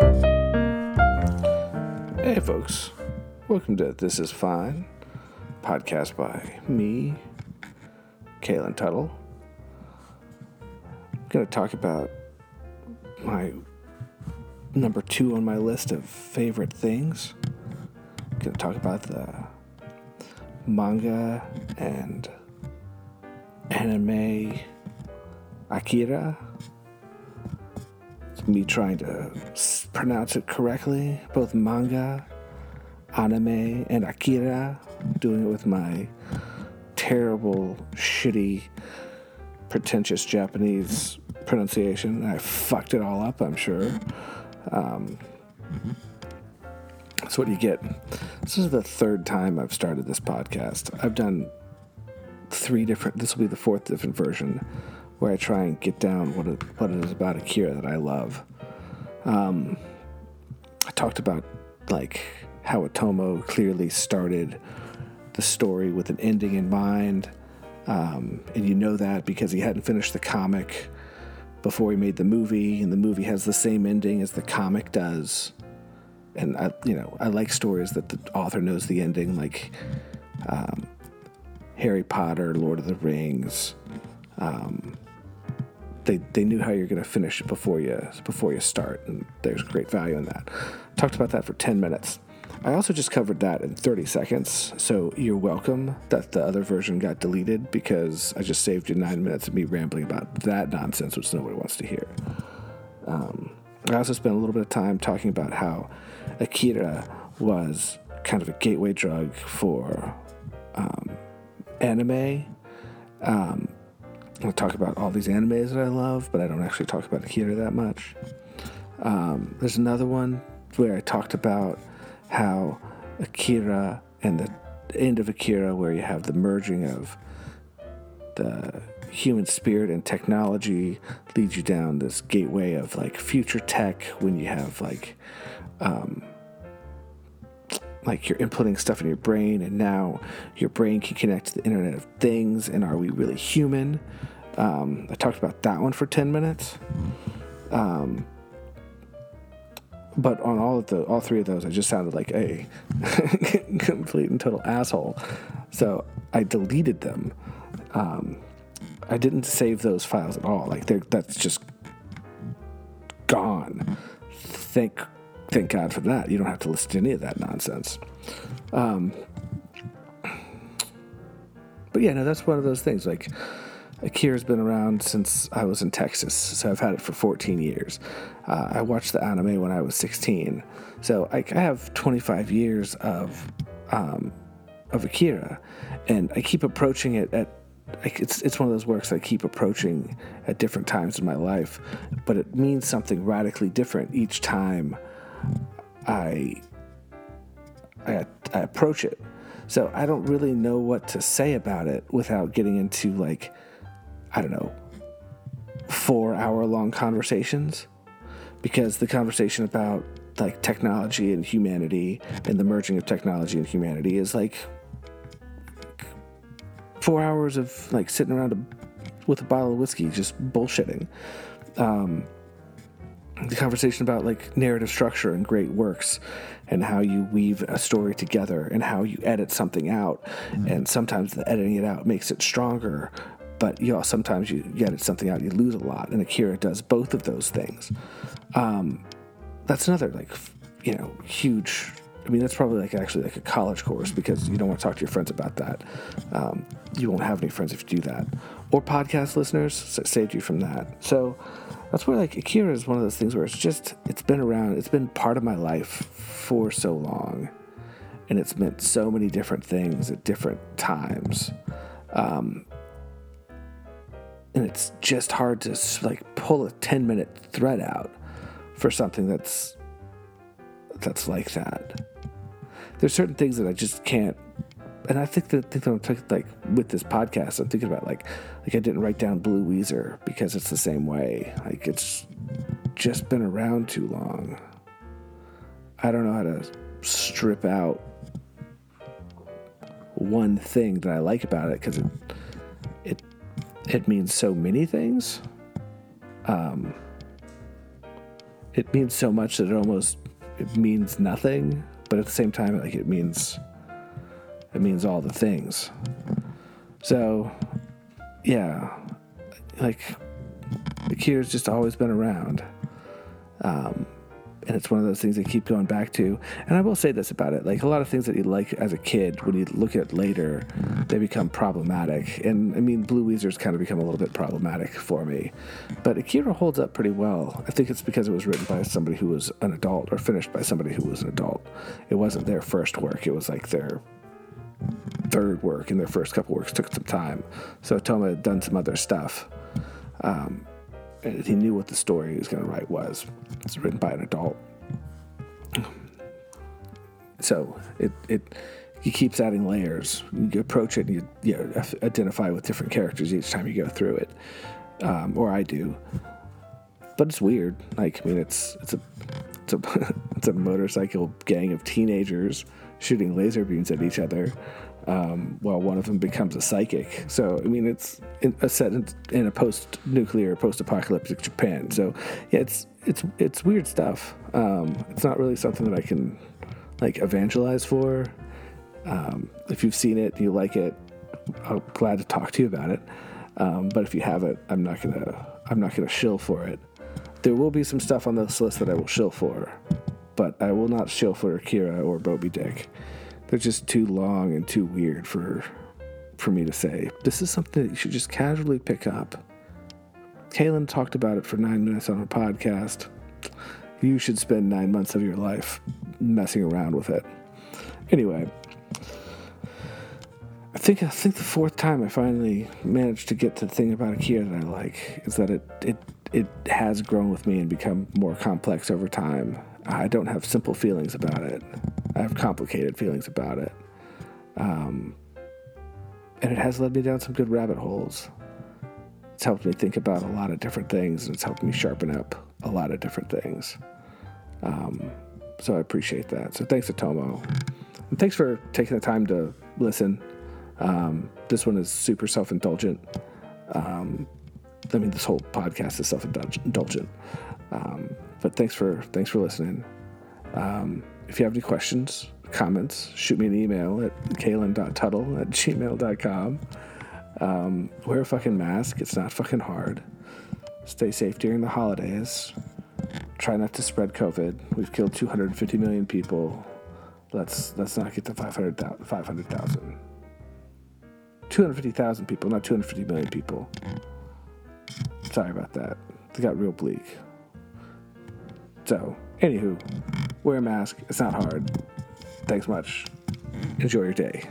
Hey, folks. Welcome to This Is Fine, podcast by me, Kaylin Tuttle. I'm going to talk about my number two on my list of favorite things. I'm going to talk about the manga and anime Akira. Me trying to pronounce it correctly, both manga, anime, and Akira. Doing it with my terrible, shitty, pretentious Japanese pronunciation. I fucked it all up, I'm sure. Um, that's what you get. This is the third time I've started this podcast. I've done three different. This will be the fourth different version where I try and get down what it, what it is about Akira that I love. Um, I talked about like how Otomo clearly started the story with an ending in mind, um, and you know that because he hadn't finished the comic before he made the movie, and the movie has the same ending as the comic does. And I, you know, I like stories that the author knows the ending, like um, Harry Potter, Lord of the Rings. Um, they they knew how you're going to finish before you before you start, and there's great value in that. Talked about that for ten minutes. I also just covered that in 30 seconds, so you're welcome that the other version got deleted because I just saved you nine minutes of me rambling about that nonsense, which nobody wants to hear. Um, I also spent a little bit of time talking about how Akira was kind of a gateway drug for um, anime. Um, I'll talk about all these animes that I love, but I don't actually talk about Akira that much. Um, there's another one where I talked about how Akira and the end of Akira, where you have the merging of the human spirit and technology, leads you down this gateway of like future tech when you have like um, like you're inputting stuff in your brain and now your brain can connect to the internet of things and are we really human? Um, i talked about that one for 10 minutes. Um, but on all of the all three of those i just sounded like a complete and total asshole. So i deleted them. Um, i didn't save those files at all. Like that's just gone. Thank thank God for that. You don't have to listen to any of that nonsense. Um, but yeah, no, that's one of those things. Like Akira's been around since I was in Texas, so I've had it for 14 years. Uh, I watched the anime when I was 16, so I, I have 25 years of um, of Akira, and I keep approaching it at it's it's one of those works I keep approaching at different times in my life, but it means something radically different each time I, I I approach it. So I don't really know what to say about it without getting into like I don't know four hour long conversations because the conversation about like technology and humanity and the merging of technology and humanity is like four hours of like sitting around a, with a bottle of whiskey just bullshitting. Um, the conversation about like narrative structure and great works and how you weave a story together and how you edit something out. And sometimes the editing it out makes it stronger but you know sometimes you, edit something out you lose a lot. And akira does both of those things. Um, that's another like you know huge i mean that's probably like actually like a college course because you don't want to talk to your friends about that. Um, you won't have any friends if you do that. Or podcast listeners saved you from that. So that's where like Akira is one of those things where it's just it's been around, it's been part of my life for so long, and it's meant so many different things at different times, um, and it's just hard to like pull a ten minute thread out for something that's that's like that. There's certain things that I just can't and I think that, think that I'm talking, like with this podcast, I'm thinking about like like I didn't write down Blue Weezer because it's the same way. Like it's just been around too long. I don't know how to strip out one thing that I like about it because it it it means so many things. Um, it means so much that it almost it means nothing, but at the same time, like it means it means all the things. So, yeah, like the Akira's just always been around. Um, and it's one of those things I keep going back to. And I will say this about it: like a lot of things that you like as a kid, when you look at later, they become problematic. And I mean, Blue Weezer's kind of become a little bit problematic for me, but Akira holds up pretty well. I think it's because it was written by somebody who was an adult, or finished by somebody who was an adult. It wasn't their first work; it was like their third work, and their first couple works took some time. So Otomo had done some other stuff. Um, he knew what the story he was going to write was. It's written by an adult. So it it he keeps adding layers. You approach it and you, you identify with different characters each time you go through it, um, or I do. But it's weird. Like I mean, it's it's a it's a it's a motorcycle gang of teenagers shooting laser beams at each other um, while one of them becomes a psychic. So, I mean, it's in, a set in, in a post-nuclear, post-apocalyptic Japan. So, yeah, it's it's it's weird stuff. Um, it's not really something that I can like evangelize for. Um, if you've seen it, you like it, I'm glad to talk to you about it. Um, but if you haven't, I'm not gonna I'm not gonna shill for it. There will be some stuff on this list that I will shill for, but I will not shill for Akira or Moby Dick they're just too long and too weird for for me to say. This is something that you should just casually pick up. Kaylin talked about it for nine minutes on her podcast. You should spend nine months of your life messing around with it. Anyway, I think I think the fourth time I finally managed to get to the thing about Akira that I like is that it it it has grown with me and become more complex over time. I don't have simple feelings about it. I have complicated feelings about it. Um, and it has led me down some good rabbit holes. It's helped me think about a lot of different things, and it's helped me sharpen up a lot of different things. Um, so I appreciate that. So thanks to Otomo. And thanks for taking the time to listen. Um, this one is super self indulgent. Um, I mean, this whole podcast is self indulgent. Um, but thanks for thanks for listening. Um, if you have any questions, comments, shoot me an email at kaylin.tuttle at gmail.com. Um, wear a fucking mask. It's not fucking hard. Stay safe during the holidays. Try not to spread COVID. We've killed 250 million people. Let's let's not get to 500,000. 500, 250,000 people, not 250 million people. Sorry about that. It got real bleak. So, anywho, wear a mask. It's not hard. Thanks much. Enjoy your day.